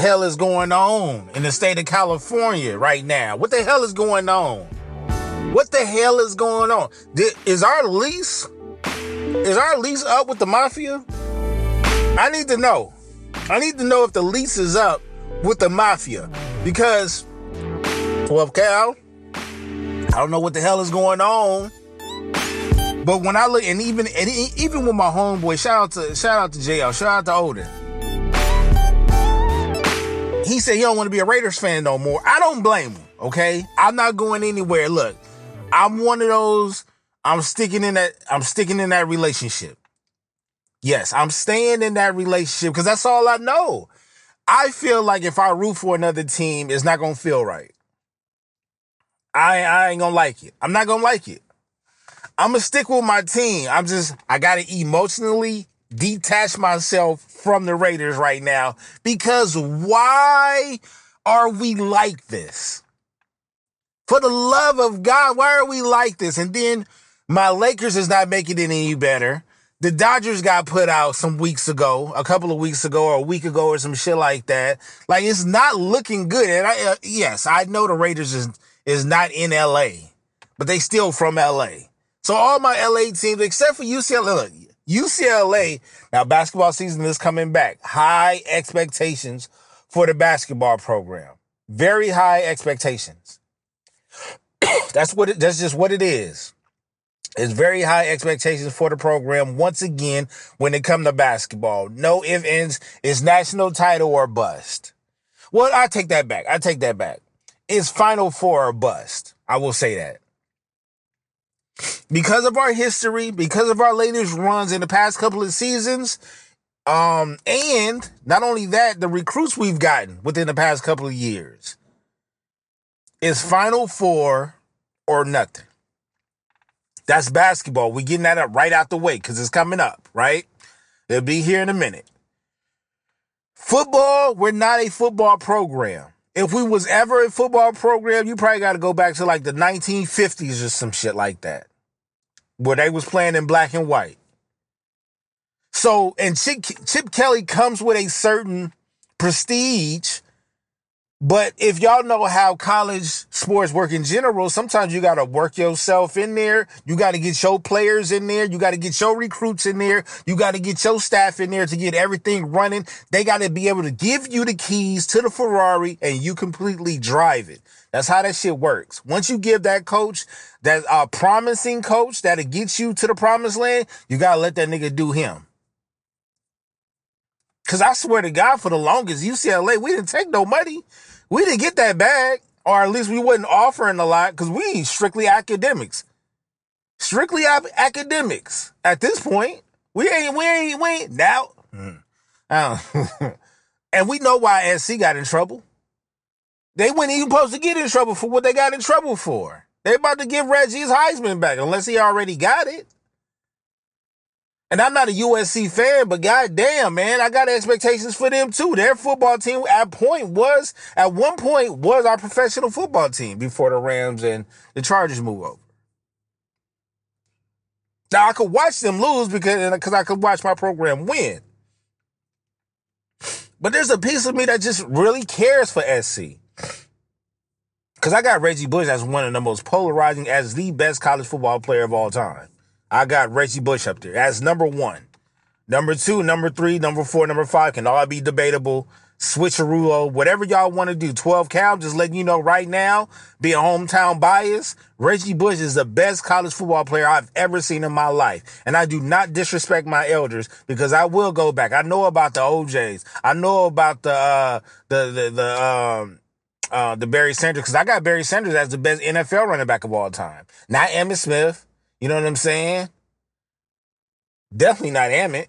hell is going on in the state of California right now? What the hell is going on? What the hell is going on? Is our lease is our lease up with the mafia? I need to know. I need to know if the lease is up with the mafia because well, Cal, I don't know what the hell is going on. But when I look, and even and even with my homeboy, shout out to shout out to JL, shout out to Odin. He said he don't want to be a Raiders fan no more. I don't blame him. Okay, I'm not going anywhere. Look, I'm one of those. I'm sticking in that. I'm sticking in that relationship. Yes, I'm staying in that relationship because that's all I know. I feel like if I root for another team, it's not gonna feel right. I I ain't gonna like it. I'm not gonna like it. I'm gonna stick with my team. I'm just I gotta emotionally detach myself from the Raiders right now because why are we like this? For the love of God, why are we like this? And then my Lakers is not making it any better. The Dodgers got put out some weeks ago, a couple of weeks ago, or a week ago, or some shit like that. Like it's not looking good. And I, uh, yes, I know the Raiders is is not in LA, but they still from LA. So all my LA teams, except for UCLA, UCLA, now basketball season is coming back. High expectations for the basketball program. Very high expectations. that's what it, that's just what it is. It's very high expectations for the program once again when it comes to basketball. No if ends, it's national title or bust. Well, I take that back. I take that back. It's final four or bust. I will say that because of our history, because of our latest runs in the past couple of seasons, um, and not only that, the recruits we've gotten within the past couple of years is Final Four or nothing. That's basketball. We're getting that up right out the way because it's coming up, right? It'll be here in a minute. Football, we're not a football program. If we was ever a football program, you probably got to go back to like the 1950s or some shit like that where they was playing in black and white. So, and Chip, Chip Kelly comes with a certain prestige. But if y'all know how college sports work in general, sometimes you got to work yourself in there. You got to get your players in there. You got to get your recruits in there. You got to get your staff in there to get everything running. They got to be able to give you the keys to the Ferrari and you completely drive it. That's how that shit works. Once you give that coach, that uh, promising coach that'll get you to the promised land, you gotta let that nigga do him. Cause I swear to God, for the longest, UCLA, we didn't take no money. We didn't get that bag, or at least we wasn't offering a lot, cause we strictly academics. Strictly academics. At this point, we ain't, we ain't, we ain't now. Mm. and we know why SC got in trouble. They weren't even supposed to get in trouble for what they got in trouble for. They about to give Reggie's Heisman back unless he already got it. And I'm not a USC fan, but goddamn, man, I got expectations for them too. Their football team at point was at one point was our professional football team before the Rams and the Chargers move over. Now I could watch them lose because because I could watch my program win. But there's a piece of me that just really cares for SC. Because I got Reggie Bush as one of the most polarizing, as the best college football player of all time. I got Reggie Bush up there as number one. Number two, number three, number four, number five can all be debatable. Switcheroo, whatever y'all want to do. 12 Cal, just letting you know right now, being a hometown bias, Reggie Bush is the best college football player I've ever seen in my life. And I do not disrespect my elders because I will go back. I know about the OJs. I know about the, uh, the, the, the, um, uh, the Barry Sanders because I got Barry Sanders as the best NFL running back of all time. Not Emmitt Smith. You know what I'm saying? Definitely not Emmitt.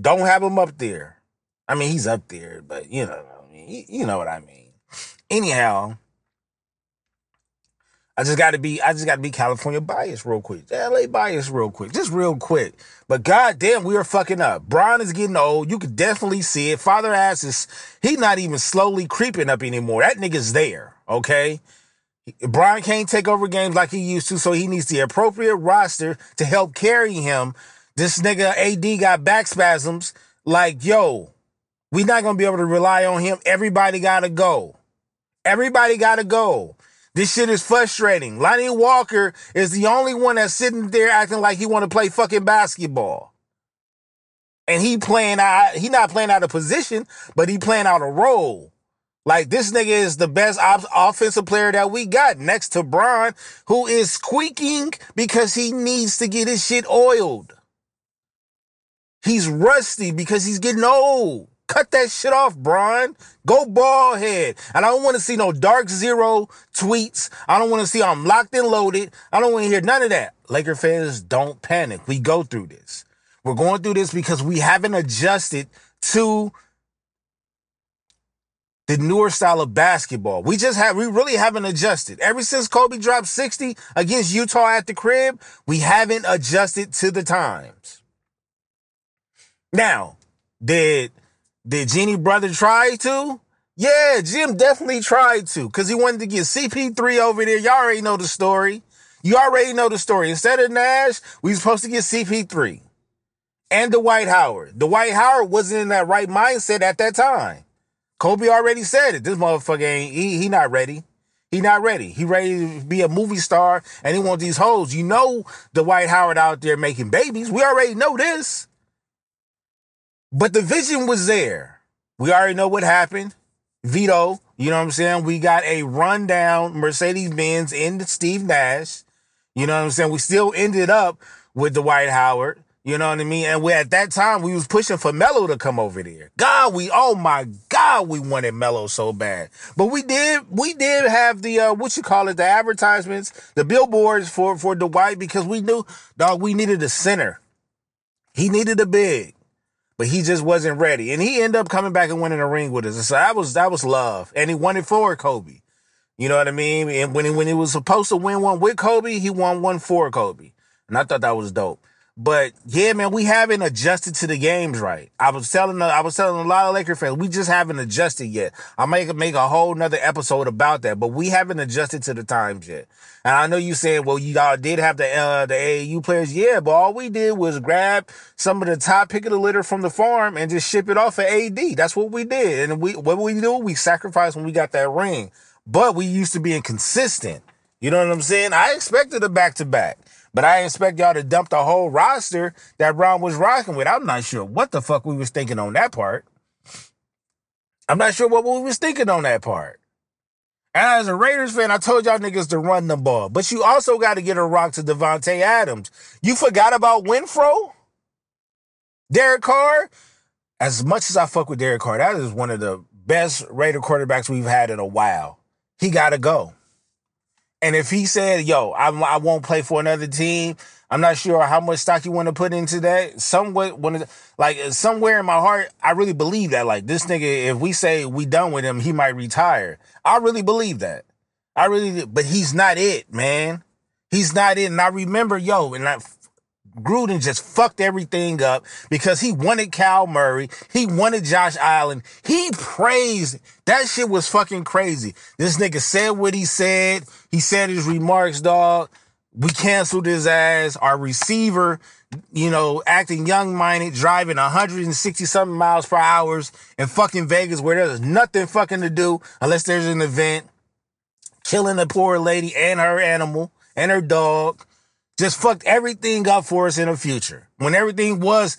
Don't have him up there. I mean, he's up there, but you know, I mean, you know what I mean. Anyhow, I just got to be, I just got to be California biased real quick, LA biased real quick, just real quick. But goddamn, we are fucking up. Brian is getting old. You could definitely see it. Father ass is, he not even slowly creeping up anymore. That nigga's there. Okay. Brian can't take over games like he used to, so he needs the appropriate roster to help carry him. This nigga AD got back spasms. Like, yo, We're not to be able to rely on him. Everybody got to go. Everybody got to go. This shit is frustrating. Lonnie Walker is the only one that's sitting there acting like he want to play fucking basketball. And he playing out, he not playing out of position, but he playing out a role. Like this nigga is the best op- offensive player that we got next to Bron, who is squeaking because he needs to get his shit oiled. He's rusty because he's getting old. Cut that shit off, Bron. Go ball head. And I don't want to see no dark zero tweets. I don't want to see I'm locked and loaded. I don't want to hear none of that. Laker fans, don't panic. We go through this. We're going through this because we haven't adjusted to the newer style of basketball. We just have, we really haven't adjusted. Ever since Kobe dropped 60 against Utah at the crib, we haven't adjusted to the times. Now, did did Jeanie brother try to? Yeah, Jim definitely tried to because he wanted to get CP3 over there. Y'all already know the story. You already know the story. Instead of Nash, we were supposed to get CP3 and Dwight Howard. Dwight Howard wasn't in that right mindset at that time. Kobe already said it. This motherfucker ain't, he, he not ready. He not ready. He ready to be a movie star and he want these hoes. You know Dwight Howard out there making babies. We already know this. But the vision was there. We already know what happened. Veto, you know what I'm saying? We got a rundown Mercedes Benz in Steve Nash. You know what I'm saying? We still ended up with Dwight Howard. You know what I mean? And we at that time we was pushing for Melo to come over there. God, we oh my God, we wanted Melo so bad. But we did we did have the uh what you call it, the advertisements, the billboards for for Dwight because we knew dog we needed a center. He needed a big but he just wasn't ready. And he ended up coming back and winning a ring with us. And so that was that was love. And he won it for Kobe. You know what I mean? And when he, when he was supposed to win one with Kobe, he won one for Kobe. And I thought that was dope. But yeah, man, we haven't adjusted to the games right. I was telling I was telling a lot of Laker fans, we just haven't adjusted yet. I might make a whole nother episode about that, but we haven't adjusted to the times yet. And I know you saying, well, you all did have the uh, the AAU players, yeah, but all we did was grab some of the top pick of the litter from the farm and just ship it off for AD. That's what we did. And we what we do, we sacrificed when we got that ring. But we used to be inconsistent. You know what I'm saying? I expected a back to back. But I expect y'all to dump the whole roster that Ron was rocking with. I'm not sure what the fuck we was thinking on that part. I'm not sure what we was thinking on that part. And as a Raiders fan, I told y'all niggas to run the ball. But you also got to get a rock to Davante Adams. You forgot about Renfrow? Derek Carr? As much as I fuck with Derek Carr, that is one of the best Raider quarterbacks we've had in a while. He got to go. And if he said, yo, I, I won't play for another team, I'm not sure how much stock you want to put into that. Somewhere, when like uh, somewhere in my heart, I really believe that. Like this nigga, if we say we done with him, he might retire. I really believe that. I really, but he's not it, man. He's not it. And I remember, yo, and I, Gruden just fucked everything up because he wanted Kyler Murray. He wanted Josh Allen. He praised. That shit was fucking crazy. This nigga said what he said. He said his remarks, dog. We canceled his ass. Our receiver, you know, acting young minded, driving 160 something miles per hour in fucking Vegas where there's nothing fucking to do unless there's an event. Killing the poor lady and her animal and her dog just fucked everything up for us in the future when everything was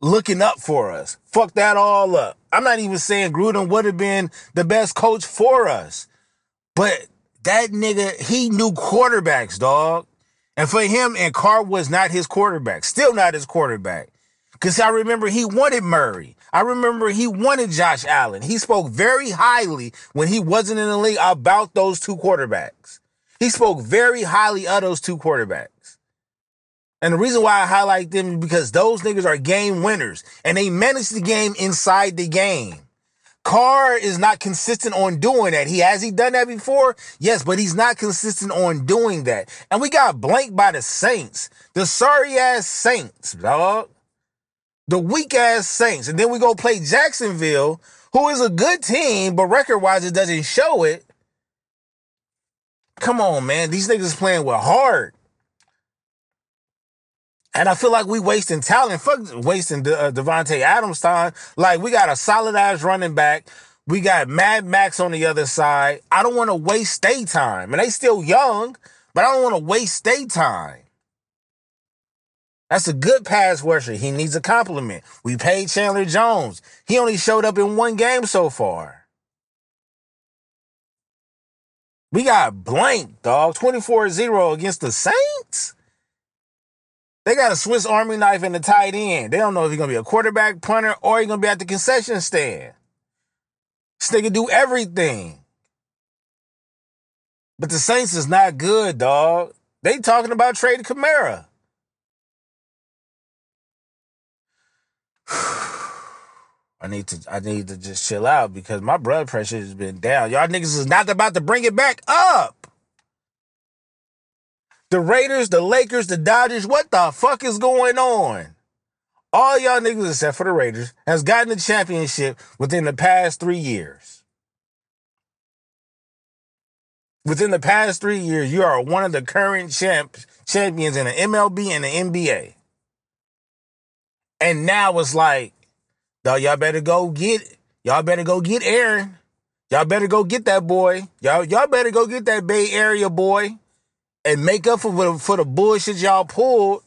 looking up for us. Fuck that all up. I'm not even saying Gruden would have been the best coach for us, but that nigga, he knew quarterbacks, dog. And for him, and Carr was not his quarterback, still not his quarterback. Cause I remember he wanted Murray. I remember he wanted Josh Allen. He spoke very highly when he wasn't in the league about those two quarterbacks. He spoke very highly of those two quarterbacks. And the reason why I highlight them is because those niggas are game winners and they manage the game inside the game. Carr is not consistent on doing that. He has he done that before? Yes, but he's not consistent on doing that. And we got blanked by the Saints. The sorry ass Saints, dog. The weak ass Saints. And then we go play Jacksonville, who is a good team, but record wise it doesn't show it. Come on, man. These niggas playing with heart. And I feel like we wasting talent. Fuck wasting De- uh, Davante Adams time. Like we got a solid ass running back. We got Mad Max on the other side. I don't want to waste stay time. And they still young, but I don't want to waste stay time. That's a good pass rusher. He needs a compliment. We paid Chandler Jones. He only showed up in one game so far. We got blank, dog. 24-0 against the Saints. They got a Swiss Army knife in the tight end. They don't know if he's gonna be a quarterback, punter, or he's gonna be at the concession stand. This nigga do everything. But the Saints is not good, dog. They talking about trading Kamara. I need to I need to just chill out because my blood pressure has been down. Y'all niggas is not about to bring it back up. The Raiders, the Lakers, the Dodgers, what the fuck is going on? All y'all niggas except for the Raiders has gotten the championship within the past three years. Within the past three years, you are one of the current champ, champions in the MLB and the NBA. And now it's like, dog, y'all better go get y'all better go get Aaron. Y'all better go get that boy. Y'all y'all better go get that Bay Area boy and make up for for the bullshit y'all pulled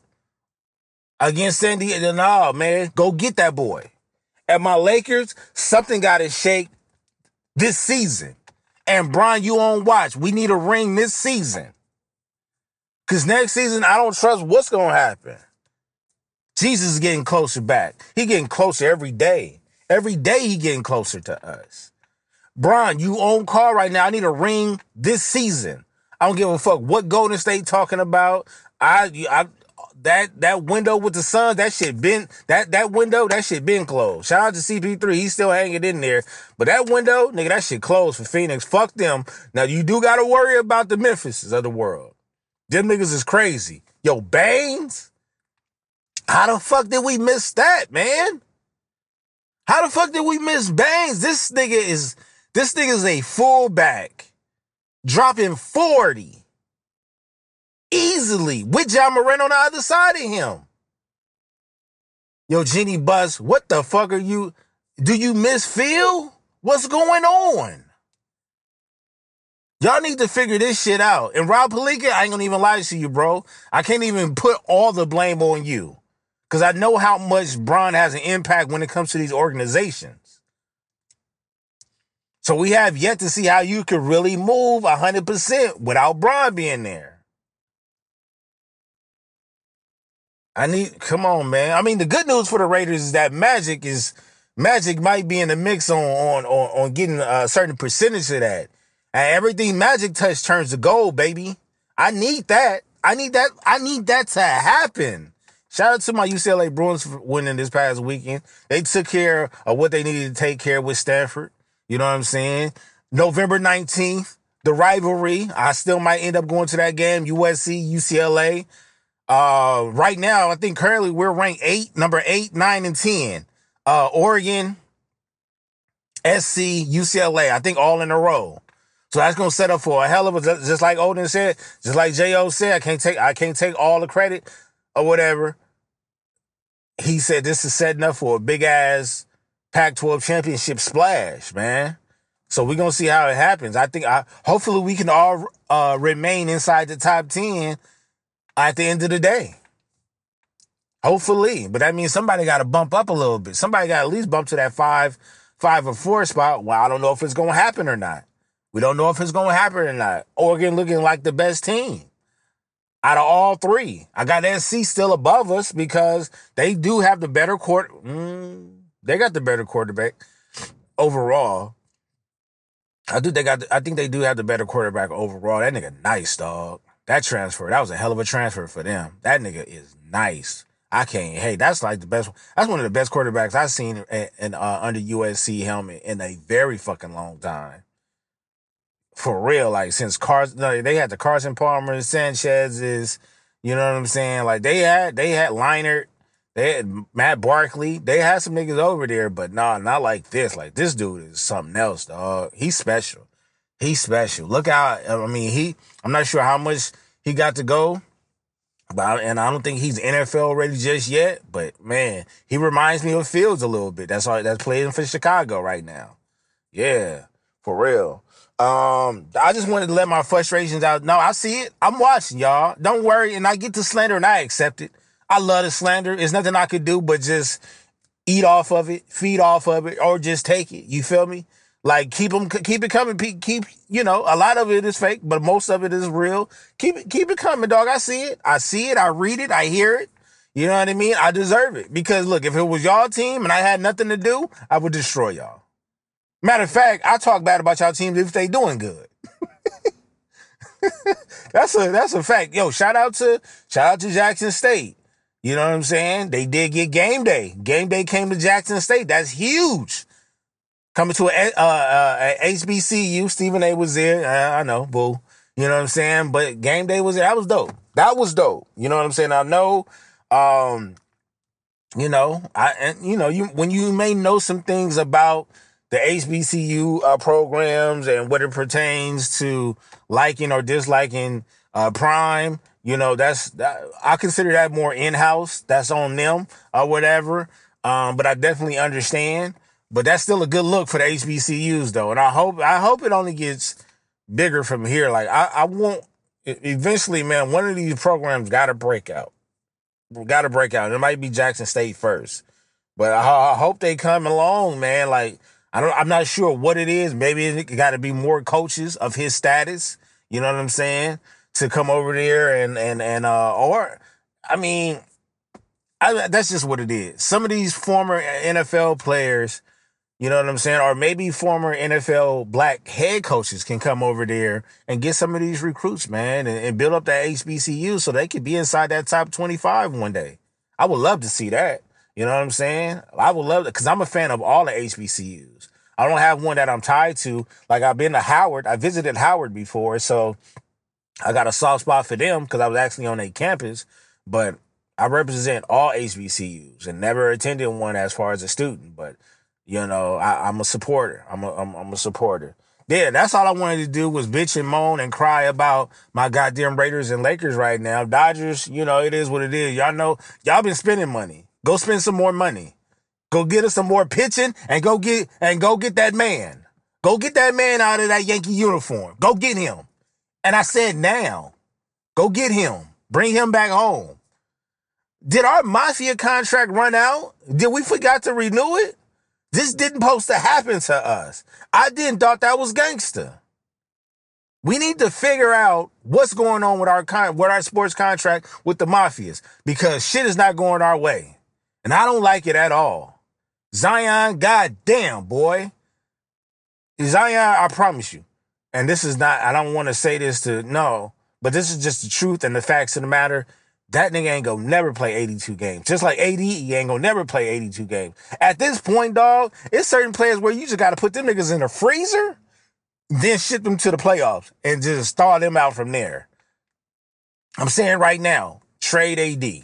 against San Diego. Nah, man, go get that boy. At my Lakers, something got to shake this season. And Brian, you on watch. We need a ring this season. Cause next season, I don't trust what's gonna happen. Jesus is getting closer back. He getting closer every day. Every day he getting closer to us. Brian, you own car right now. I need a ring this season. I don't give a fuck what Golden State talking about. I, I that that window with the Suns, that shit been that that window, that shit been closed. Shout out to CP3, he's still hanging in there. But that window, nigga, that shit closed for Phoenix. Fuck them. Now you do gotta worry about the Memphises of the world. Them niggas is crazy. Yo, Baynes, how the fuck did we miss that, man? How the fuck did we miss Baynes? This nigga is this nigga is a fullback dropping 40 easily with Ja Morant on the other side of him. Yo, Jeanie Buss, what the fuck are you? Do you miss Phil? What's going on? Y'all need to figure this shit out. And Rob Pelinka, I ain't gonna even lie to you, bro. I can't even put all the blame on you. Cause I know how much Bron has an impact when it comes to these organizations. So we have yet to see how you could really move 100% without Bron being there. I need, come on, man. I mean, the good news for the Raiders is that Magic is, Magic might be in the mix on, on, on, on getting a certain percentage of that. And everything Magic touch turns to gold, baby. I need that. I need that. I need that to happen. Shout out to my UCLA Bruins for winning this past weekend. They took care of what they needed to take care with Stanford. You know what I'm saying? November 19th, the rivalry. I still might end up going to that game. USC, UCLA. Uh, right now, I think currently we're ranked eight, number eight, nine, and 10. Uh, Oregon, SC, UCLA, I think all in a row. So that's gonna set up for a hell of a just like Odin said, just like Jo said, I can't take I can't take all the credit or whatever. He said this is setting up for a big ass Pac-12 championship splash, man. So we're gonna see how it happens. I think I hopefully we can all uh, remain inside the top 10 at the end of the day. Hopefully. But that means somebody gotta bump up a little bit. Somebody gotta at least bump to that five, five or four spot. Well, I don't know if it's gonna happen or not. We don't know if it's gonna happen or not. Oregon looking like the best team out of all three. I got SC still above us because they do have the better court. Mm, they got the better quarterback overall. I do. They got. The, I think they do have the better quarterback overall. That nigga nice, dog. That transfer. That was a hell of a transfer for them. That nigga is nice. I can't. Hey, that's like the best. That's one of the best quarterbacks I've seen in, in uh, under USC helmet in a very fucking long time for real. Like since Carson, no, they had the Carson Palmer, Sanchez's, you know what I'm saying? Like they had, they had Leinart, they had Matt Barkley, they had some niggas over there, but nah, not like this. Like this dude is something else, dog. He's special. He's special. Look out. I mean, he, I'm not sure how much he got to go But and I don't think he's NFL ready just yet. But man, he reminds me of Fields a little bit. That's all that's playing for Chicago right now. Yeah, for real. Um, I just wanted to let my frustrations out. No, I see it. I'm watching y'all. Don't worry. And I get to slander and I accept it. I love the slander. It's nothing I could do but just eat off of it, feed off of it, or just take it. You feel me? Like keep them, keep it coming. Keep you know, a lot of it is fake, but most of it is real. Keep it, keep it coming, dog. I see it. I see it. I read it. I hear it. You know what I mean? I deserve it because look, if it was y'all team and I had nothing to do, I would destroy y'all. Matter of fact, I talk bad about y'all teams if they doing good. that's a that's a fact. Yo, shout out to shout out to Jackson State. You know what I'm saying? They did get game day. Game day came to Jackson State. That's huge. Coming to a, a HBCU, Stephen A. was there. I, I know, boo. You know what I'm saying? But game day was there. That was dope. That was dope. You know what I'm saying? I know, um, you know, I and you know, you when you may know some things about the HBCU uh, programs and what it pertains to liking or disliking uh, Prime. You know, that's that, I consider that more in house. That's on them or whatever. Um, but I definitely understand. But that's still a good look for the HBCUs though, and I hope I hope it only gets bigger from here. Like I, I want eventually, man. One of these programs got to break out. Got to break out. It might be Jackson State first, but I, I hope they come along, man. Like I don't, I'm not sure what it is. Maybe it got to be more coaches of his status. You know what I'm saying? To come over there and and and uh, or I mean, I, that's just what it is. Some of these former NFL players, you know what I'm saying, or maybe former NFL black head coaches can come over there and get some of these recruits, man, and, and build up that HBCU so they could be inside that top 25 one day. I would love to see that. You know what I'm saying? I would love it because I'm a fan of all the HBCUs. I don't have one that I'm tied to. Like I've been to Howard. I visited Howard before, so I got a soft spot for them because I was actually on a campus. But I represent all HBCUs and never attended one as far as a student. But you know, I, am a supporter. I'm a I'm, I'm a supporter. Yeah, that's all I wanted to do was bitch and moan and cry about my goddamn Raiders and Lakers right now. Dodgers, you know, it is what it is. Y'all know, y'all been spending money. Go spend some more money. Go get us some more pitching and go get and go get that man. Go get that man out of that Yankee uniform. Go get him. And I said now, go get him. Bring him back home. Did our mafia contract run out? Did we forgot to renew it? This didn't supposed to happen to us. I didn't thought that was gangster. We need to figure out what's going on with our con- with our sports contract with the mafias because shit is not going our way. And I don't like it at all. Zion, goddamn, boy. Zion, I promise you. And this is not, I don't want to say this to, no, but this is just the truth and the facts of the matter. That nigga ain't gonna never play 82 games. Just like AD, he ain't gonna never play 82 games. At this point, dog, it's certain players where you just gotta put them niggas in a freezer, then ship them to the playoffs and just thaw them out from there. I'm saying right now, trade AD.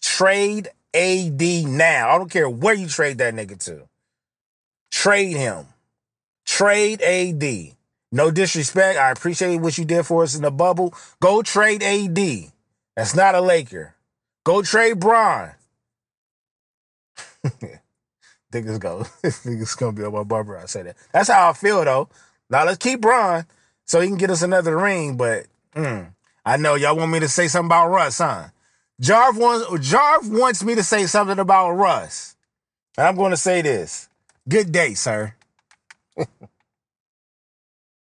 Trade AD now. I don't care where you trade that nigga to. Trade him. Trade AD. No disrespect. I appreciate what you did for us in the bubble. Go trade AD. That's not a Laker. Go trade Bron. Niggas go. Niggas gonna be on my barber. I say that. That's how I feel though. Now let's keep Bron so he can get us another ring. But mm, I know y'all want me to say something about Russ, huh? Jarv wants Jarv wants me to say something about Russ. And I'm going to say this. Good day, sir.